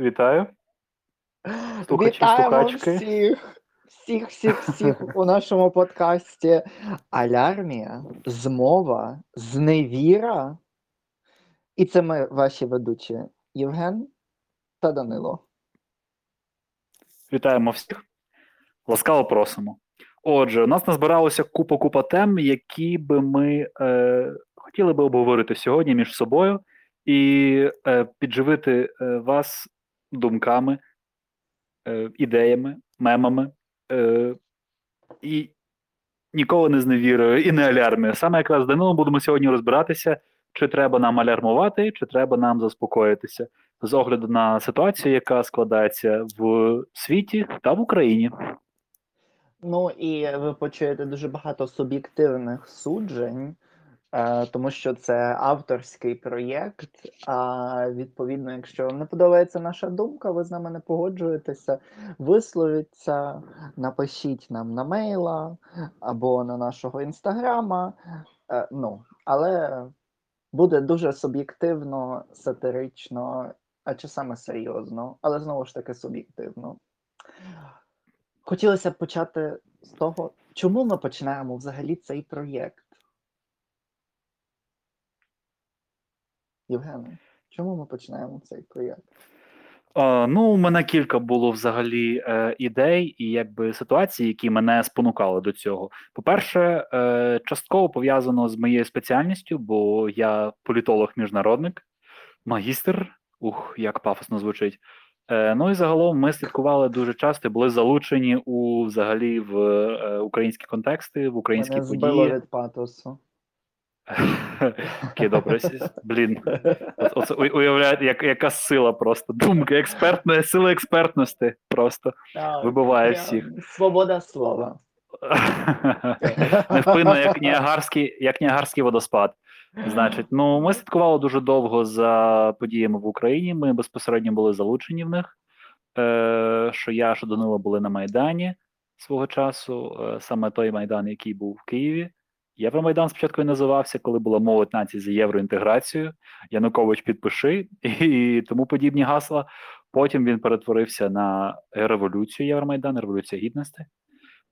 Вітаю. Слухачі, Вітаємо слухачки. всіх, всіх, всіх, всіх у нашому подкасті Алярмія, Змова, Зневіра. І це ми, ваші ведучі Євген та Данило. Вітаємо всіх. Ласкаво просимо. Отже, у нас назбиралося купа-купа тем, які би ми е, хотіли би обговорити сьогодні між собою і е, підживити е, вас думками, е, ідеями, мемами е, і ніколи не зневірою і не алярмою. Саме якраз з Данилом будемо сьогодні розбиратися, чи треба нам алярмувати, чи треба нам заспокоїтися з огляду на ситуацію, яка складається в світі та в Україні. Ну і ви почуєте дуже багато суб'єктивних суджень, тому що це авторський проєкт. А відповідно, якщо вам не подобається наша думка, ви з нами не погоджуєтеся, висловіться, напишіть нам на мейла або на нашого інстаграма. Е, ну, але буде дуже суб'єктивно, сатирично, а часами серйозно, але знову ж таки суб'єктивно. Хотілося б почати з того, чому ми починаємо взагалі цей проєкт. Євгене, чому ми починаємо цей проєкт? Ну, у мене кілька було взагалі е, ідей і якби ситуацій, які мене спонукали до цього. По-перше, е, частково пов'язано з моєю спеціальністю, бо я політолог-міжнародник, магістр. Ух, як пафосно звучить. Е, ну і загалом ми слідкували дуже часто, були залучені у взагалі в е, українські контексти, в українські Мене збило події. від патосу. Окей, добре. Блін. Оце уявляєте, як, яка сила просто. Думка експертна, сила експертності просто вибиває всіх. Свобода слова. Невпинно, як Ніагарський, як Ніагарський водоспад. Значить, ну ми слідкували дуже довго за подіями в Україні. Ми безпосередньо були залучені в них. Е, що я, що Данило були на Майдані свого часу, е, саме той Майдан, який був в Києві. Євромайдан спочатку і називався, коли була молодь нації за євроінтеграцію. Янукович підпиши і тому подібні гасла. Потім він перетворився на революцію Євромайдан, революція гідності.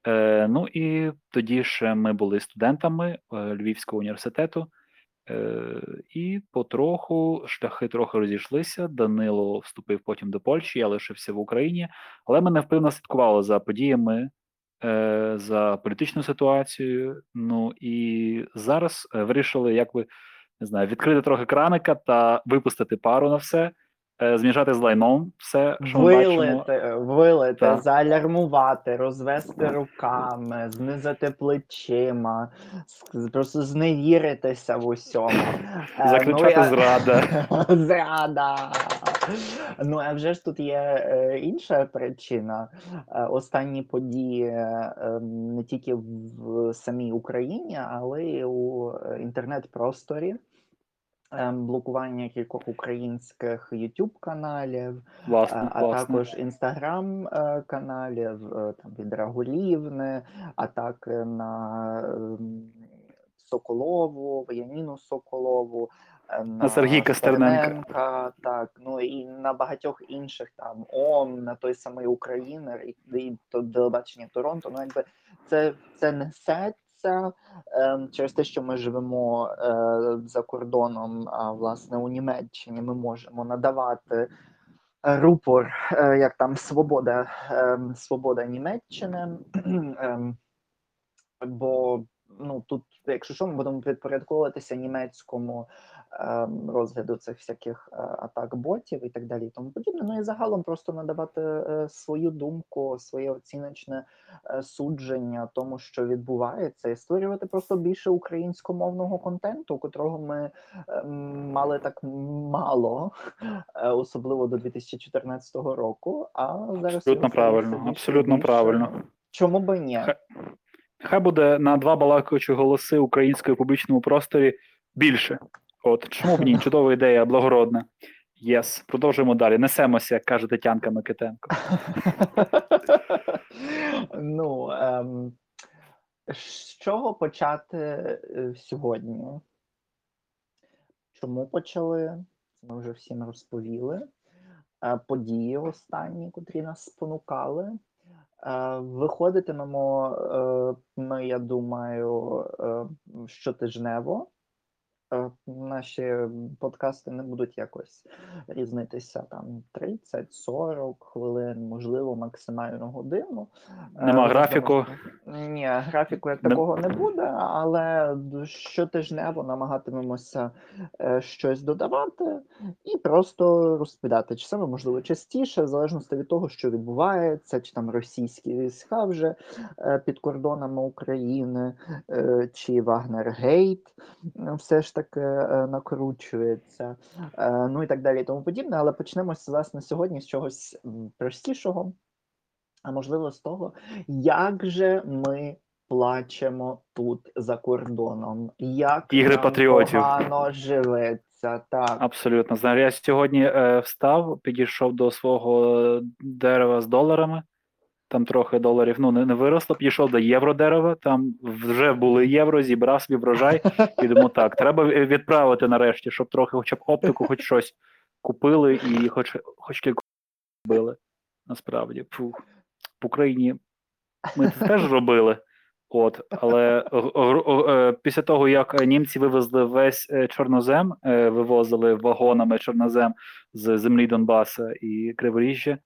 Е, ну і тоді ще ми були студентами е, Львівського університету, е, і потроху шляхи трохи розійшлися. Данило вступив потім до Польщі, я лишився в Україні, але ми невпинно слідкували за подіями, е, за політичною ситуацією. Ну і зараз е, вирішили, як би не знаю, відкрити трохи краника та випустити пару на все, е, змішати з лайном все, що ми бачимо. Вилити, вилити, Так. зaalярмувати, розвести руками, знизити плечима, просто зневіритися в усьому. Е, Закричати я- зрада. Зрада. Ну, а вже ж тут є е, інша причина. Е, останні події е, ем, не тільки в самій Україні, але й у інтернет-просторі. Ем, Блокування кількох українських YouTube каналів, Власне, а, власне. також інстаграм каналів там від Рагулівни, атаки на ем, Соколову, Яніну Соколову, на Сергійка Стерненка. Стерненка, так, ну і на багатьох інших там ООН, на той самий Українер і, і то телебачення Торонто. Ну якби це, це несеться. Ем, через те, що ми живемо е, за кордоном, а власне у Німеччині ми можемо надавати рупор, е, як там свобода, ем, свобода Німеччини. ем, бо ну тут, якщо що, ми будемо підпорядковуватися німецькому розгляду цих всяких е, атак ботів і так далі, і тому подібне. Ну і загалом просто надавати е, свою думку, своє оціночне е, судження тому, що відбувається, і створювати просто більше українськомовного контенту, котрого ми ем, мали так мало, особливо до 2014 року. А зараз Абсолютно правильно, більше абсолютно більше. правильно. Чому би ні? Хай- буде на два балакаючі голоси української публічному просторі більше. От чому б ні? Чудова ідея, благородна. Yes, продовжуємо далі. Несемося, як каже Тетянка Микитенко. ну, ем, з чого почати е, сьогодні? Чому почали? Ми вже всім розповіли. е, події останні, котрі нас спонукали. Е, Виходитимемо ми, я думаю, щотижнево. Наші подкасти не будуть якось різнитися там 30-40 хвилин, можливо, максимально годину. Е, Нема графіку? Ні, графіку як такого не буде, але щотижнево намагатимемося е, щось додавати і просто розповідати. Чи саме можливо частіше, в залежності від того, що відбувається, чи там російські війська вже е, під кордонами України, чи Вагнергейт все ж таки е, накручується, е, ну і так далі, і тому подібне. Але почнемо власне сьогодні з чогось простішого, а можливо, з того, як же ми. Плачемо тут за кордоном. Як Ігри нам патріотів. погано живеться, так. Абсолютно. Знаю, я сьогодні е, встав, підійшов до свого дерева з доларами. Там трохи доларів ну, не, не виросло. Підійшов до євро дерева, там вже були євро, зібрав собі врожай. І думаю, так, треба відправити нарешті, щоб трохи хоча б оптику, хоч щось купили і хоч, хоч кілька купили. Насправді. Фух. В Україні ми це теж робили. От, але е, після того, як німці вивезли весь е, чорнозем, е, вивозили вагонами чорнозем з землі Донбаса і Криворіжжя,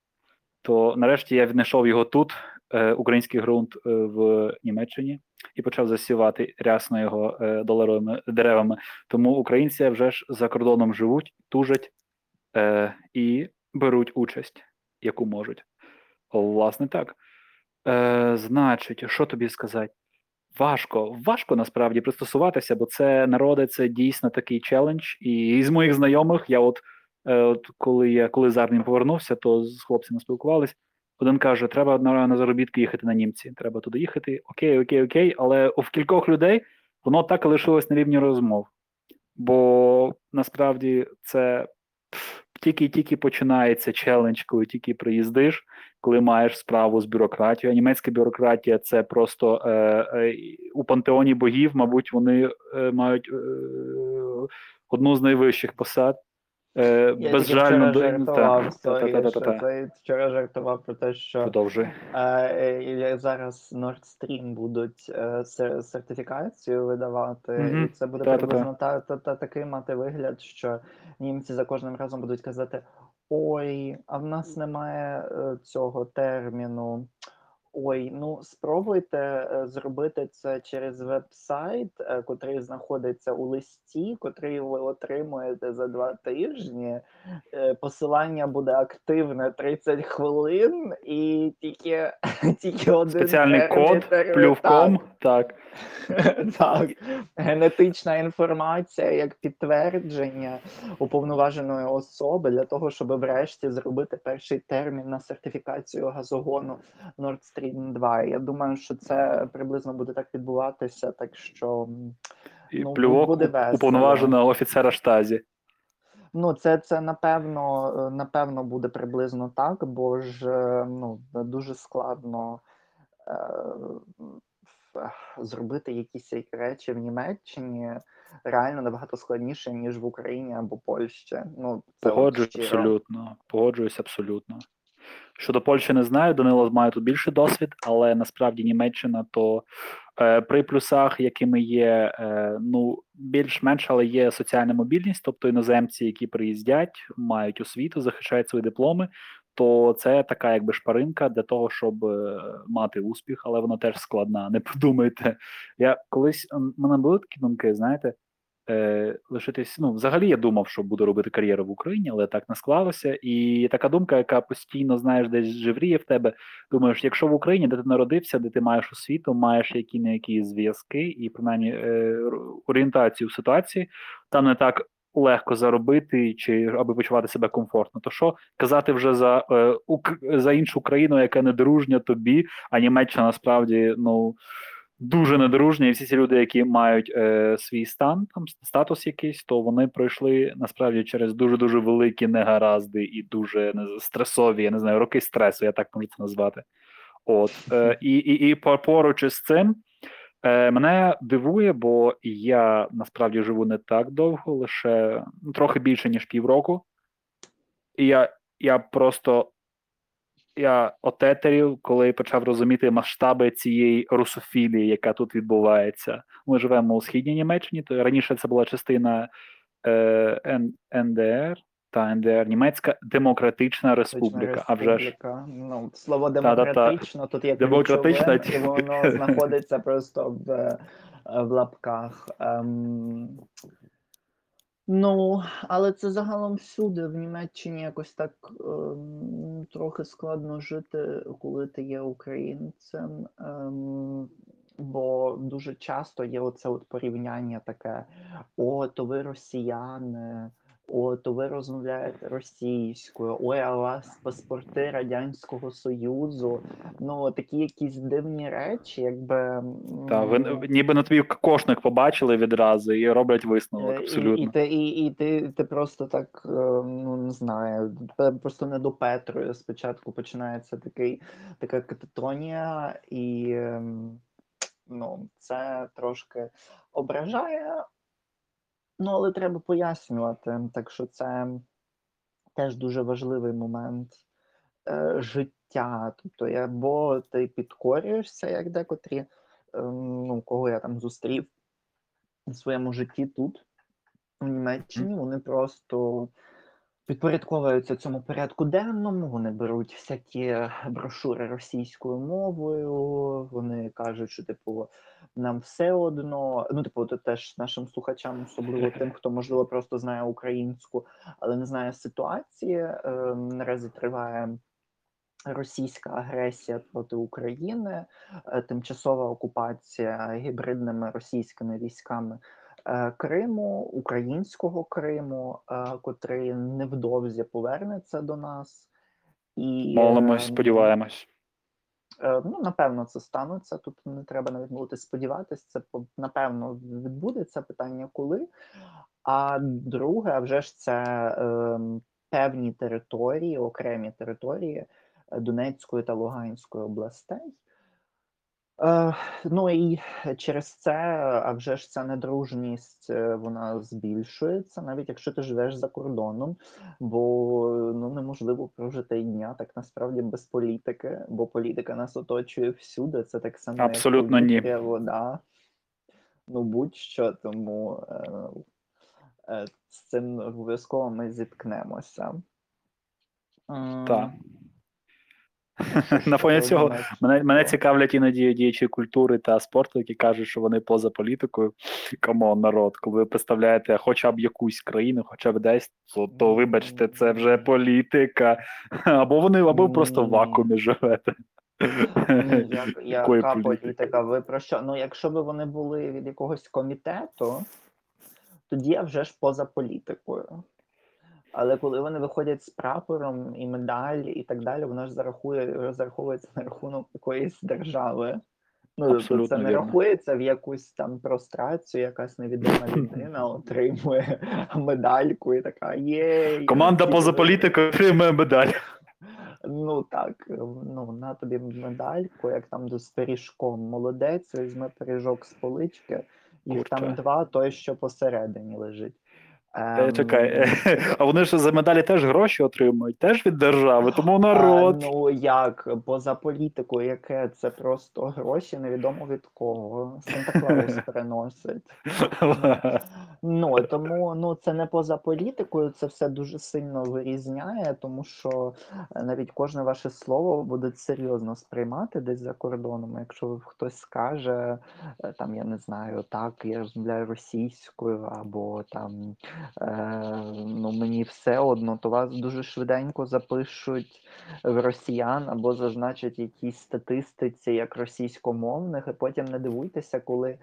то нарешті я віднайшов його тут, е, український ґрунт е, в Німеччині, і почав засівати рясно його е, доларовими деревами. Тому українці вже ж за кордоном живуть, тужать і беруть участь, яку можуть. Власне так. Е, значить, що тобі сказати? Важко, важко насправді пристосуватися, бо це народи, це дійсно такий челендж. І з моїх знайомих, я от, от коли я коли з армії повернувся, то з хлопцями спілкувались. Один каже: треба на, на заробітки їхати на німці. Треба туди їхати. Окей, окей, окей. Але в кількох людей воно так і лишилось на рівні розмов. Бо насправді це тільки-тільки починається челендж, коли тільки приїздиш, коли маєш справу з бюрократією. А німецька бюрократія це просто е, е, у пантеоні богів, мабуть, вони е, мають е, одну з найвищих посад. Е, Я безжально тільки вчора до- жартував, що та. це вчора жартував про те, що Продовжуй. Е, е, зараз Nord Stream будуть е, сер- сертифікацію видавати, Мгм. і це буде Та-та-та. приблизно та, та, та, такий мати вигляд, що німці за кожним разом будуть казати: Ой, а в нас немає е, цього терміну. Ой, ну спробуйте е, зробити це через веб-сайт, е, котрий знаходиться у листі, котрий ви отримуєте за два тижні. Е, Посилання буде активне 30 хвилин, і тільки, тільки один Спеціальний код плювком. Так. Так, так. Генетична інформація як підтвердження уповноваженої особи для того, щоб врешті зробити перший термін на сертифікацію газогону Nord Stream 2. Я думаю, що це приблизно буде так відбуватися, так що І Ну, плювок буде весело. уповноваженого офіцера штазі. Ну, це, це напевно, е, напевно буде приблизно так, бо ж е, ну, дуже складно е, зробити якісь речі в Німеччині реально набагато складніше, ніж в Україні або Польщі. Ну, це Погоджуюсь абсолютно. Погоджуюсь абсолютно. Щодо Польщі не знаю, Данило має тут більший досвід, але насправді Німеччина то е, при плюсах, якими є е, ну більш-менш, але є соціальна мобільність, тобто іноземці, які приїздять, мають освіту, захищають свої дипломи. То це така якби шпаринка для того, щоб е, мати успіх, але вона теж складна. Не подумайте. Я колись в мене були такі думки, знаєте, е, лишитись. Ну, взагалі я думав, що буду робити кар'єру в Україні, але так не склалося. І така думка, яка постійно знаєш, десь живріє в тебе. Думаєш, якщо в Україні, де ти народився, де ти маєш освіту, маєш які не які зв'язки і принаймні е, орієнтацію в ситуації, там не так. Легко заробити чи аби почувати себе комфортно. То що казати вже за е, ук, за іншу країну, яка не дружня тобі, а Німеччина насправді ну дуже недружня, і всі ці люди, які мають е, свій стан, там статус якийсь, то вони пройшли насправді через дуже дуже великі негаразди і дуже стресові, я не знаю, роки стресу, я так можу це назвати. От е, і, і, і поруч із цим. Е, мене дивує, бо я насправді живу не так довго, лише ну, трохи більше ніж півроку. І я я просто я отетерів, коли почав розуміти масштаби цієї русофілії, яка тут відбувається. Ми живемо у східній Німеччині, то раніше це була частина е, НДР та НДР, Німецька Демократична Республіка. А вже ж. Ну, слово демократично тут є Демократична, ключове, і воно знаходиться просто в, е, в лапках. Ем, ну, але це загалом всюди. В Німеччині якось так ем, трохи складно жити, коли ти є українцем. Ем, бо дуже часто є оце от порівняння таке: о, то ви росіяни. О, то ви розмовляєте російською, ой, а у вас паспорти Радянського Союзу. Ну, такі якісь дивні речі, якби. та, ви, ніби на твій кошник побачили відразу і роблять висновок. Е, І, і, ти, і, і ти, ти просто так, е, ну не знаю, просто не допетрує. Спочатку починається такий, така кататонія, і ем, ну, це трошки ображає. Ну, але треба пояснювати. Так що це теж дуже важливий момент е, життя. Тобто, я- або ти підкорюєшся, як декотрі, е, ну, кого я там зустрів у своєму житті тут, в Німеччині, вони просто підпорядковуються цьому порядку денному, вони беруть всякі брошури російською мовою, вони кажуть, що типу нам все одно. Ну, типу, це теж нашим слухачам, особливо тим, хто можливо просто знає українську, але не знає ситуації. Е, наразі триває. Російська агресія проти України, е, тимчасова окупація гібридними російськими військами е, Криму, українського Криму, е, котрий невдовзі повернеться до нас. І, Молимось, е, сподіваємось. Е, Ну, напевно, це станеться. Тут не треба навіть бути сподіватися. Це напевно відбудеться питання, коли. А друге, а вже ж це ем, певні території, окремі території е, Донецької та Луганської областей. Е, ну і через це, а вже ж ця недружність е, вона збільшується, навіть якщо ти живеш за кордоном, бо ну неможливо прожити і дня так насправді без політики, бо політика нас оточує всюди. Це так само як Абсолютно ні. повітря, вода. Ну будь-що, тому е, е, з цим обов'язково ми зіткнемося. М, Так. На фоні цього Мене, мене цікавлять іноді діячі культури та спорту, які кажуть, що вони поза політикою. Come on, народ, коли ви представляєте хоча б якусь країну, хоча б десь, то, то вибачте, це вже політика. Або вони, або просто в вакуумі живете. Ні, Якої яка політика? Ви про що? Ну, якщо б вони були від якогось комітету, тоді я вже ж поза політикою. Але коли вони виходять з прапором і медаль і так далі, воно ж зарахує, розраховується на рахунок якоїсь держави. Ну, тобто Абсолютно це не вірно. рахується в якусь там прострацію, якась невідома людина отримує медальку і така є. Команда поза політикою отримує медаль. Ну так, ну на тобі медальку, як там до з пиріжком. Молодець, візьми пиріжок з полички, їх там два, той, що посередині лежить. Е, Ем, Чекай, е, а вони ж за медалі теж гроші отримують, теж від держави, тому народ. А, ну як, поза політикою, яке це просто гроші, невідомо від кого. Санта Клаус приносить. Ну тому ну це не поза політикою, це все дуже сильно вирізняє, тому що е, навіть кожне ваше слово буде серйозно сприймати десь за кордоном. Якщо хтось скаже, там я не знаю, так я розмовляю російською, або там ну мені все одно, то вас дуже швиденько запишуть в росіян або зазначать якісь статистиці як російськомовних, і потім не дивуйтеся, коли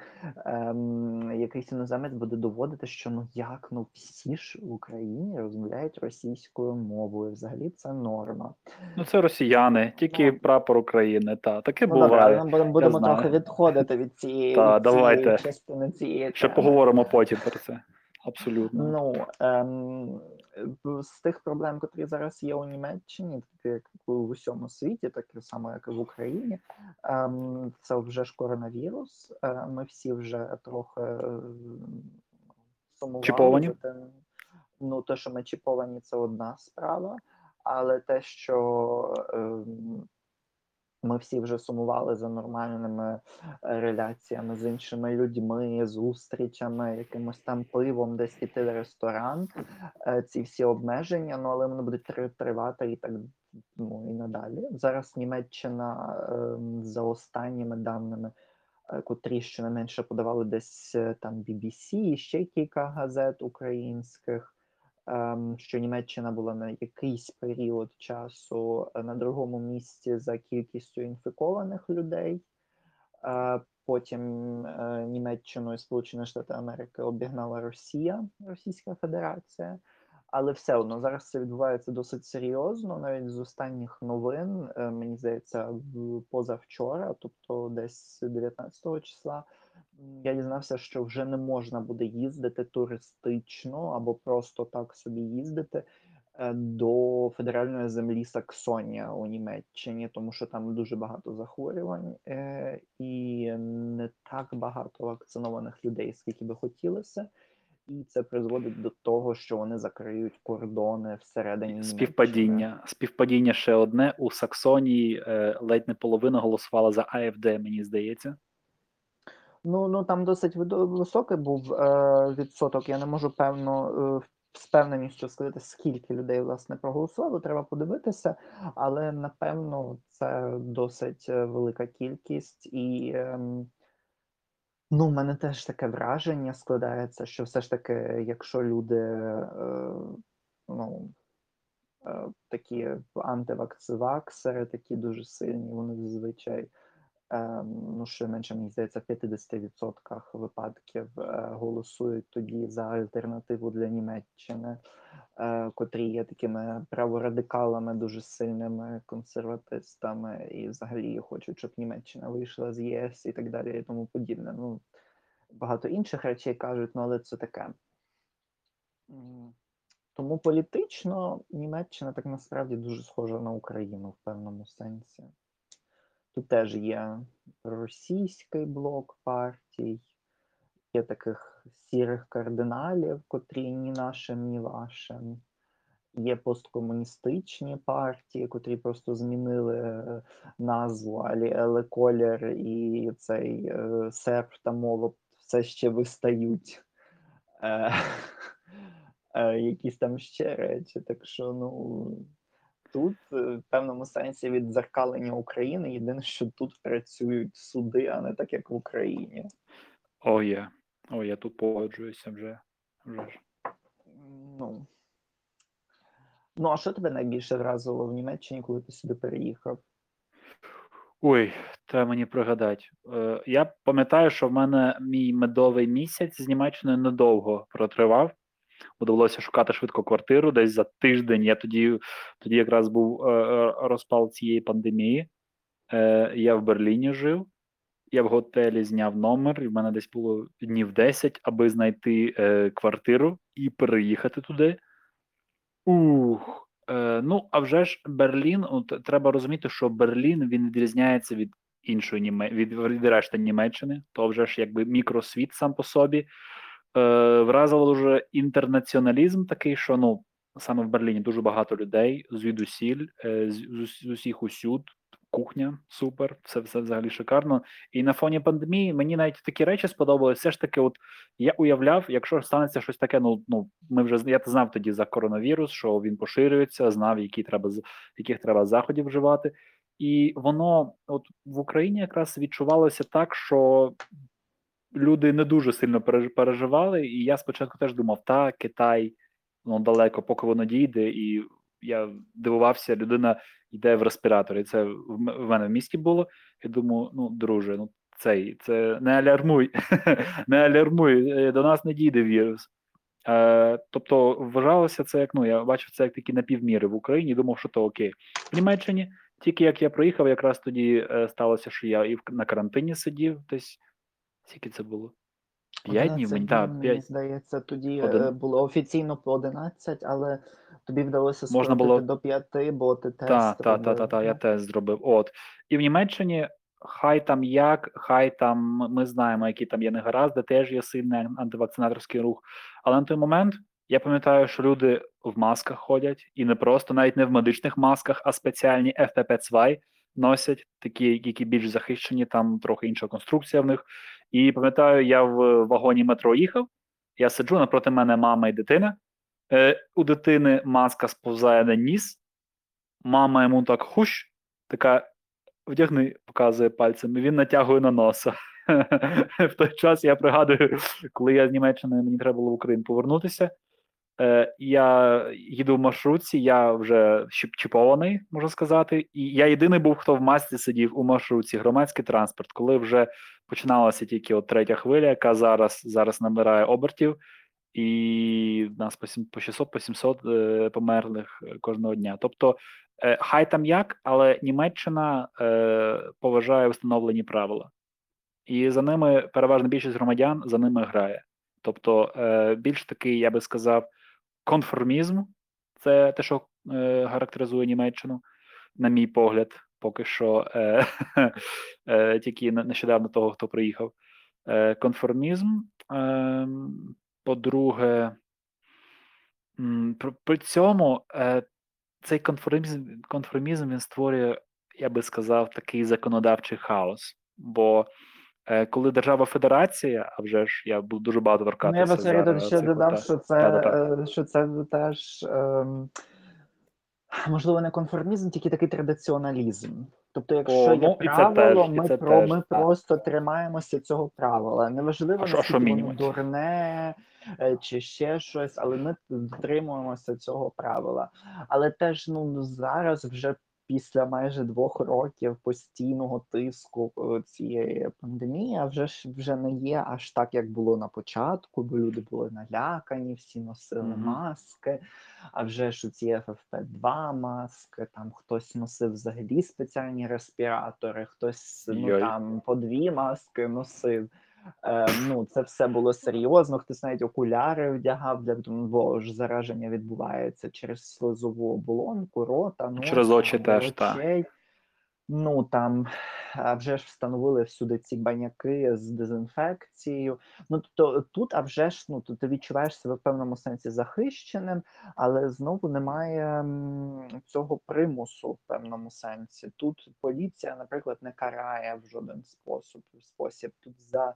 ем, якийсь іноземець буде доводити, що ну як ну всі ж в Україні розмовляють російською мовою. Взагалі це норма. Ну це росіяни, тільки прапор України. Та таке Ну буває. ми будемо, будемо трохи відходити від цієї, Та, від цієї давайте. частини цієї Ще поговоримо потім про це. Абсолютно. Ну ем, з тих проблем, які зараз є у Німеччині, так як в усьому світі, так само як і в Україні, ем, це вже ж коронавірус. Е, ми всі вже трохи е, сумували Чіповані? Ну, те, що ми чіповані, це одна справа. Але те, що ем, ми всі вже сумували за нормальними е, реляціями з іншими людьми, зустрічами, якимось там пивом, десь піти в ресторан, е, ці всі обмеження, ну але вони будуть тр- тривати і так ну, і надалі. Зараз Німеччина ем, за останніми даними, е, котрі щонайменше подавали десь там BBC ще кілька газет українських. Ем, Що Німеччина була на якийсь період часу е, на другому місці за кількістю інфікованих людей. Е, Потім е, Німеччину і Сполучені Штати Америки обігнала Росія, Російська Федерація. Але все одно зараз це відбувається досить серйозно. Навіть з останніх новин, мені здається, позавчора, тобто десь 19 числа, я дізнався, що вже не можна буде їздити туристично або просто так собі їздити е, до федеральної землі Саксонія у Німеччині, тому що там дуже багато захворювань е, і не так багато вакцинованих людей, скільки би хотілося. І це призводить до того, що вони закриють кордони всередині Німеччини. Співпадіння. Співпадіння ще одне. У Саксонії е, ледь не половина голосувала за АФД, мені здається. Ну ну там досить високий був е, відсоток. Я не можу певно е, з певненістю сказати, скільки людей власне проголосувало. Треба подивитися, але напевно це досить е, велика кількість, і ем, ну, в мене теж таке враження складається, що все ж таки, якщо люди е, ну, е, такі антивакциваксери, такі дуже сильні, вони зазвичай ем, ну, щонайменше, мені здається, в 50% випадків е, голосують тоді за альтернативу для Німеччини, е, котрі є такими праворадикалами, дуже сильними консерватистами, і взагалі хочуть, щоб Німеччина вийшла з ЄС і так далі, і тому подібне. Ну, багато інших речей кажуть, ну але це таке. Тому політично Німеччина так насправді дуже схожа на Україну в певному сенсі. Тут теж є російський блок партій, є таких сірих кардиналів, котрі ні нашим, ні вашим. Є посткомуністичні партії, котрі просто змінили е, назву, але, колір і цей е, серп та молот все ще вистають. Е, якісь там ще речі. Так що, ну тут е, в певному сенсі віддзеркалення України. Єдине, що тут працюють суди, а не так, як в Україні. О, є. О, я тут погоджуюся вже. вже ж. Ну, ну а що тебе найбільше вразило в Німеччині, коли ти сюди переїхав? Ой, треба мені пригадати. Е, я пам'ятаю, що в мене мій медовий місяць з Німеччиною недовго протривав. Бо довелося шукати швидко квартиру десь за тиждень. Я тоді, тоді якраз був е, е, розпал цієї пандемії. Е, я в Берліні жив. Я в готелі зняв номер, і в мене десь було днів 10, аби знайти квартиру і переїхати туди. Ух. Ну, а вже ж Берлін, от, треба розуміти, що Берлін він відрізняється від іншої від, від решти Німеччини, то вже ж якби мікросвіт сам по собі. Е, вразило дуже інтернаціоналізм такий, що ну, саме в Берліні дуже багато людей звідусіль, е, з, усіх усюд. Кухня супер, все, все взагалі шикарно. І на фоні пандемії мені навіть такі речі сподобалися. Все ж таки, от я уявляв, якщо станеться щось таке, ну ну ми вже я знав тоді за коронавірус, що він поширюється, знав, які треба яких треба заходів вживати. І воно от в Україні якраз відчувалося так, що люди не дуже сильно переж- переживали. І я спочатку теж думав, та Китай ну далеко, поки воно дійде, і я дивувався, людина йде в респіраторі. Це в мене в місті було. Я думаю, ну друже, ну цей це не алярмуй, не алярмуй, е, до нас не дійде вірус. Е, тобто вважалося це як ну я бачив це як такі напівміри в Україні. Думав, що то окей. В Німеччині тільки як я приїхав, якраз тоді е, сталося, що я і в, на карантині сидів десь. Скільки це було? П'ять днів 11 мені так, мені здається, тоді Один- е, було офіційно по 11, але тобі вдалося Можна скоротити було- до 5, бо ти тест Та, та, та, та, робив, та, я тест зробив. От. І в Німеччині хай там як, хай там ми знаємо, які там є негаразди, теж є сильний ан- антивакцинаторський рух. Але на той момент Я пам'ятаю, що люди в масках ходять, і не просто навіть не в медичних масках, а спеціальні FPP-2 носять, такі, які більш захищені, там трохи інша конструкція в них. І пам'ятаю, я в вагоні метро їхав, я сиджу напроти мене мама і дитина. Е, У дитини маска сповзає на ніс, мама йому так хущ, така вдягни, показує пальцем, і він натягує на носа. В той час я пригадую, коли я з Німеччини мені треба було в Україну повернутися. Е, Я їду в маршрутці, я вже чіпований, можна сказати. І я єдиний був, хто в масці сидів у маршрутці, громадський транспорт, коли вже починалася тільки от третя хвиля, яка зараз, зараз набирає обертів, і в нас по сім- по 600 по 700 е, померлих е, кожного дня. Тобто, хай там як, але Німеччина поважає встановлені правила. І за ними переважна більшість громадян за ними грає. Тобто, більш такий, я би сказав, конформізм це те, що е, характеризує Німеччину, на мій погляд, поки що е, е, тільки не- нещодавно того, хто приїхав. Е, конформізм. Е, по-друге, при, цьому е, цей конформізм, конформізм він створює, я би сказав, такий законодавчий хаос. Бо коли держава федерація, а вже ж я буду дуже багато Ну, я торкатися. зараз ще додав, що це, е, що це теж ем, можливо не конформізм, тільки такий традиціоналізм. Тобто, якщо О, ну, це правило, теж, ми про теж, ми просто тримаємося цього правила. Неважливо, що- що воно дурне е, чи ще щось, але ми дотримуємося цього правила. Але теж ну зараз вже. Після майже двох років постійного тиску е, цієї пандемії, вже ж вже не є аж так, як було на початку, бо люди були налякані, всі носили маски. А вже ж у ці FFP2 маски, там хтось носив взагалі спеціальні респіратори, хтось ну там по дві маски носив. Е, ну, це все було серйозно. Хтось навіть окуляри вдягав, для бо ж зараження відбувається через слизову оболонку, рота, носа, Через очі теж, так. Ну там а вже ж встановили всюди ці баняки з дезінфекцією. Ну тобто тут, а вже ж ну ти відчуваєш себе в певному сенсі захищеним, але знову немає цього примусу в певному сенсі. Тут поліція, наприклад, не карає в жоден спосіб спосіб. Тут за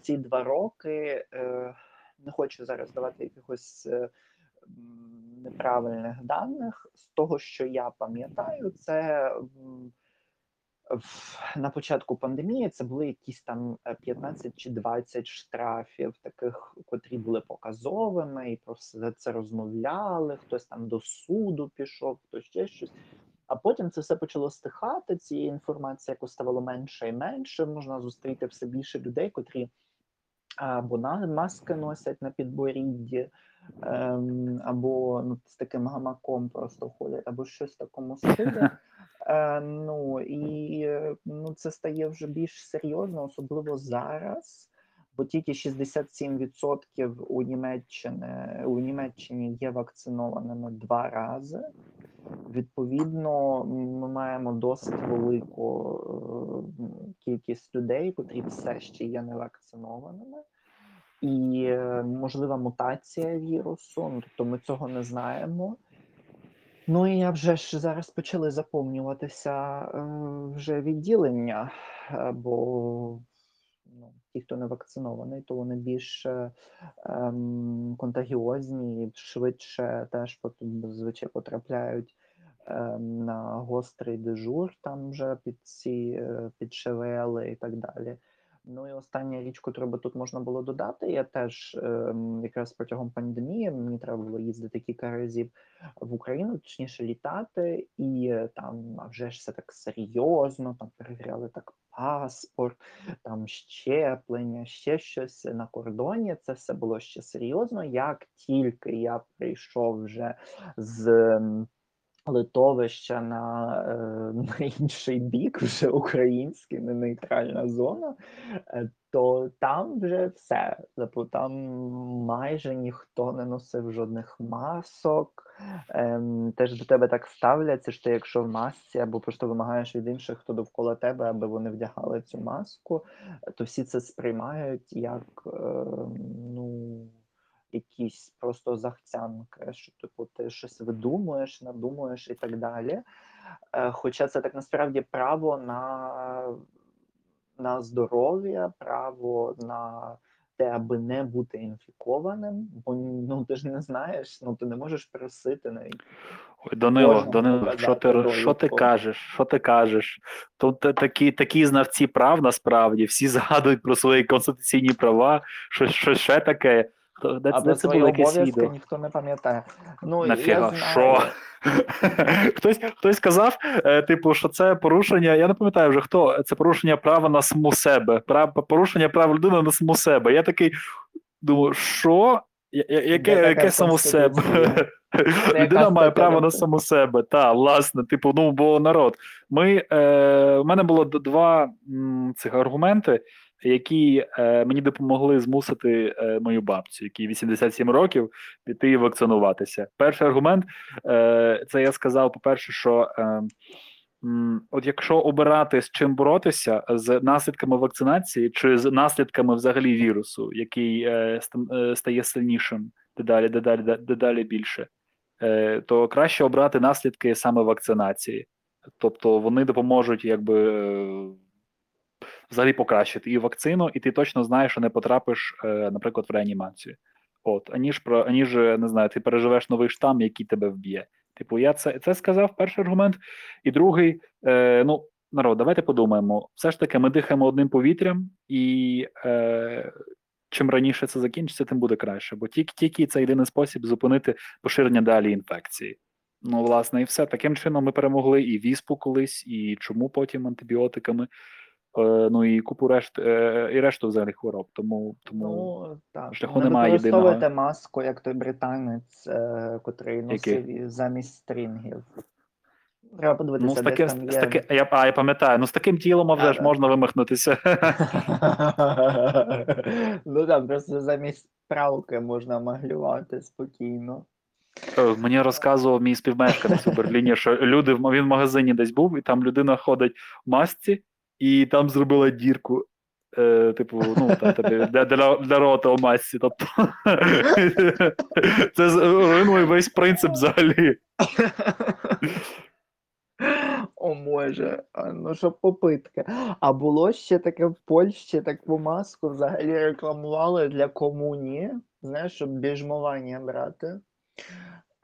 ці два роки е, не хочу зараз давати якихось. е, Неправильних даних з того, що я пам'ятаю, це на початку пандемії це були якісь там е, 15 чи 20 штрафів, таких, котрі були показовими, і про все це розмовляли. Хтось там до суду пішов, хтось ще щось. А потім це все почало стихати. Цієї інформації, яку ставало менше і менше, можна зустріти все більше людей, котрі або на маски носять на підборідді, або ну, з таким гамаком просто ходять, або щось в такому стилі. Е, ну і ну, це стає вже більш серйозно, особливо зараз. Бо тільки 67% у Німеччини у Німеччині є вакцинованими два рази. Відповідно, ми маємо досить велику е, кількість людей, котрі все ще є невакцинованими. І можлива мутація вірусу, ну тобто ми цього не знаємо. Ну і я вже ж зараз почали заповнюватися е, вже відділення, бо ну, ті, хто не вакцинований, то вони більш е, ем, контагіозні швидше теж зазвичай потрапляють ем, на гострий дежур, там вже під ці е, під і так далі. Ну і остання річ, яку би тут можна було додати, я теж ем, якраз протягом пандемії мені треба було їздити кілька разів в Україну, точніше літати, і е, там а вже ж все так серйозно, там перевіряли так паспорт, там щеплення, ще щось на кордоні. Це все було ще серйозно. Як тільки я прийшов вже з ем, литовища на, е, на інший бік, вже український, не нейтральна зона, е, то там вже все. Тобто там майже ніхто не носив жодних масок. Ем, теж до тебе так ставляться, що ти, якщо в масці, або просто вимагаєш від інших, хто довкола тебе, аби вони вдягали цю маску, то всі це сприймають як, е, ну, якісь просто захцянки, що типу ти щось видумуєш, надумуєш і так далі. Е, Хоча це так насправді право на, на здоров'я, право на те, аби не бути інфікованим, бо ну ти ж не знаєш, ну ти не можеш просити навіть. Ой, Данило, Можна Данило, що ти, що ти кажеш? Що ти кажеш? Тут такі, такі знавці прав насправді, всі згадують про свої конституційні права, що, що ще таке. Хто- Де, А де це було якесь відео? ніхто не пам'ятає. Ну, Нафіга, я що? хтось, хтось сказав, е, типу, що це порушення. Я не пам'ятаю вже хто. Це порушення права на саму себе. Прав, порушення прав людини на саму себе. Я такий думаю, що? Я- я- Яке, яке саму себе? Людина має право на саму себе. Та, власне, типу, ну бо народ. Ми, е, у мене було два м, цих аргументи, які е, мені допомогли змусити е, мою бабцю, якій 87 років, піти вакцинуватися. Перший аргумент е, це я сказав, по-перше, що. Е, От якщо обирати з чим боротися з наслідками вакцинації чи з наслідками взагалі вірусу, який е, е, стає сильнішим дедалі, дедалі, дедалі більше, е, то краще обрати наслідки саме вакцинації. Тобто вони допоможуть якби е, взагалі покращити і вакцину, і ти точно знаєш, що не потрапиш, е, наприклад, в реанімацію. От, аніж про аніж е, не знаю, ти переживеш новий штам, який тебе вб'є. Типу, я це, це сказав перший аргумент. І другий, е, ну, народ, давайте подумаємо. Все ж таки, ми дихаємо одним повітрям, і е, чим раніше це закінчиться, тим буде краще. Бо тільки, тільки це єдиний спосіб зупинити поширення далі інфекції. Ну, власне, і все. Таким чином ми перемогли і віспу колись, і чому потім антибіотиками, ну і купу решт, е, і решту взагалі хвороб. Тому, тому Ну, так. шляху не немає використовуйте маску, як той британець, е, котрий носив і замість стрінгів. Треба ну, подивитися, з десь таким, там з таки, я, а, я пам'ятаю, ну з таким тілом а вже ж Да-да. можна вимахнутися. ну так, просто замість правки можна маглювати спокійно. Е, Мені розказував мій співмешканець у Берліні, що люди він в магазині десь був, і там людина ходить в масці, і там зробила дірку. Е, типу, ну там тобі для, для, для рота у масці. Тобто це руйнує весь принцип взагалі. О, може, ну що попитки. А було ще таке в Польщі таку маску взагалі рекламували для комунії, знаєш, щоб біжмування брати.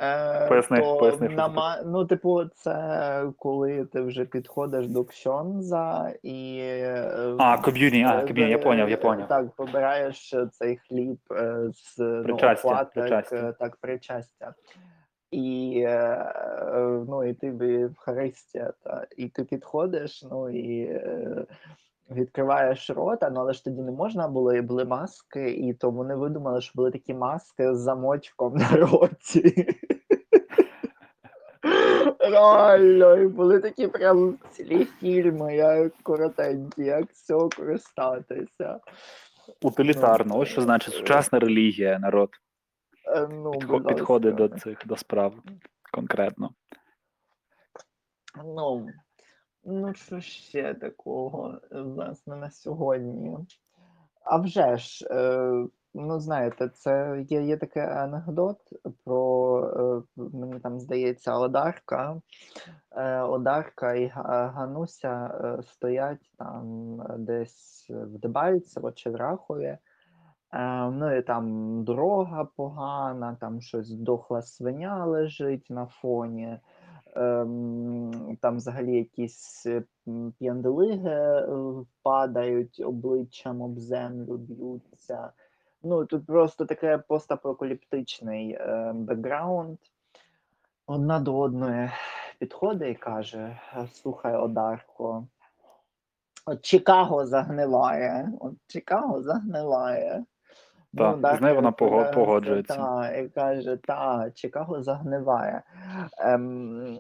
Е, Поясни, то поясни, що на це Ну, типу, це коли ти вже підходиш до ксьонза і. е, А, ком'юні, а, е, ком'юні, я е, поняв, я е, поняв. Так, побираєш е, цей хліб е, з ну, Причастя, оплаток, причастя. е, так, причастя. І, е, е, ну, і ти в Євхаристія, та, і ти підходиш, ну і е, відкриваєш рота, ну але ж тоді не можна було, і були маски, і то вони видумали, що були такі маски з замочком на роті. Реально, і були такі прям цілі фільми, як коротенькі, як з цього користатися. Утилітарно, Ну, ось що значить е, сучасна релігія, народ. Е, Ну, Підхо- будь підходить до цих до справ конкретно. Ну, ну що ще такого, е, власне, на сьогодні? А вже ж, е, ну знаєте, це є, є такий анекдот про, е, мені там здається, Одарка. Одарка і Гануся стоять там десь в Дебальцево чи в Рахові. Ну і там дорога погана, там щось дохла свиня лежить на фоні. Ем, там взагалі якісь п'янделиги е, падають обличчям об землю, б'ються. Ну, тут просто таке постапокаліптичний е, бекграунд. Одна до одної підходить і каже: Слухай, Одарко, от Чикаго загниває, от Чикаго загниває. Так, з нею вона погоджується. Так, і каже, та, Чикаго загниває. Ем,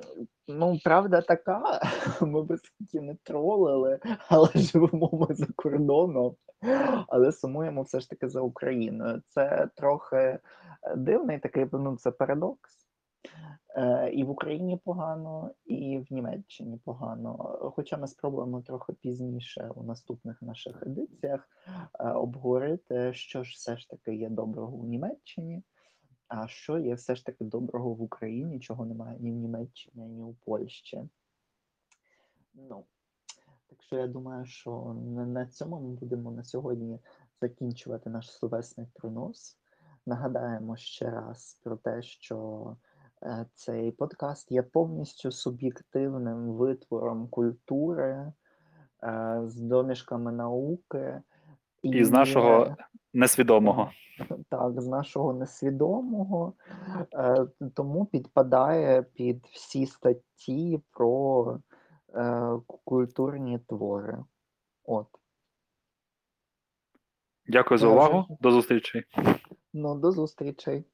ну, правда така, ми би скільки не тролили, але живемо ми за кордоном, але сумуємо все ж таки за Україною. Це трохи е, дивний такий, ну, це парадокс. Е, І в Україні погано, і в Німеччині погано. Хоча ми спробуємо трохи пізніше у наступних наших едиціях е, обговорити, що ж все ж таки є доброго у Німеччині, а що є все ж таки доброго в Україні, чого немає ні в Німеччині, ні у Польщі. Ну, так що я думаю, що на, цьому ми будемо на сьогодні закінчувати наш словесний пронос. Нагадаємо ще раз про те, що цей подкаст є повністю суб'єктивним витвором культури е, з домішками науки І з нашого несвідомого. так, з нашого несвідомого, е, тому підпадає під всі статті про е, культурні твори. От. Дякую за Е, увагу. До зустрічі. Ну, до зустрічей.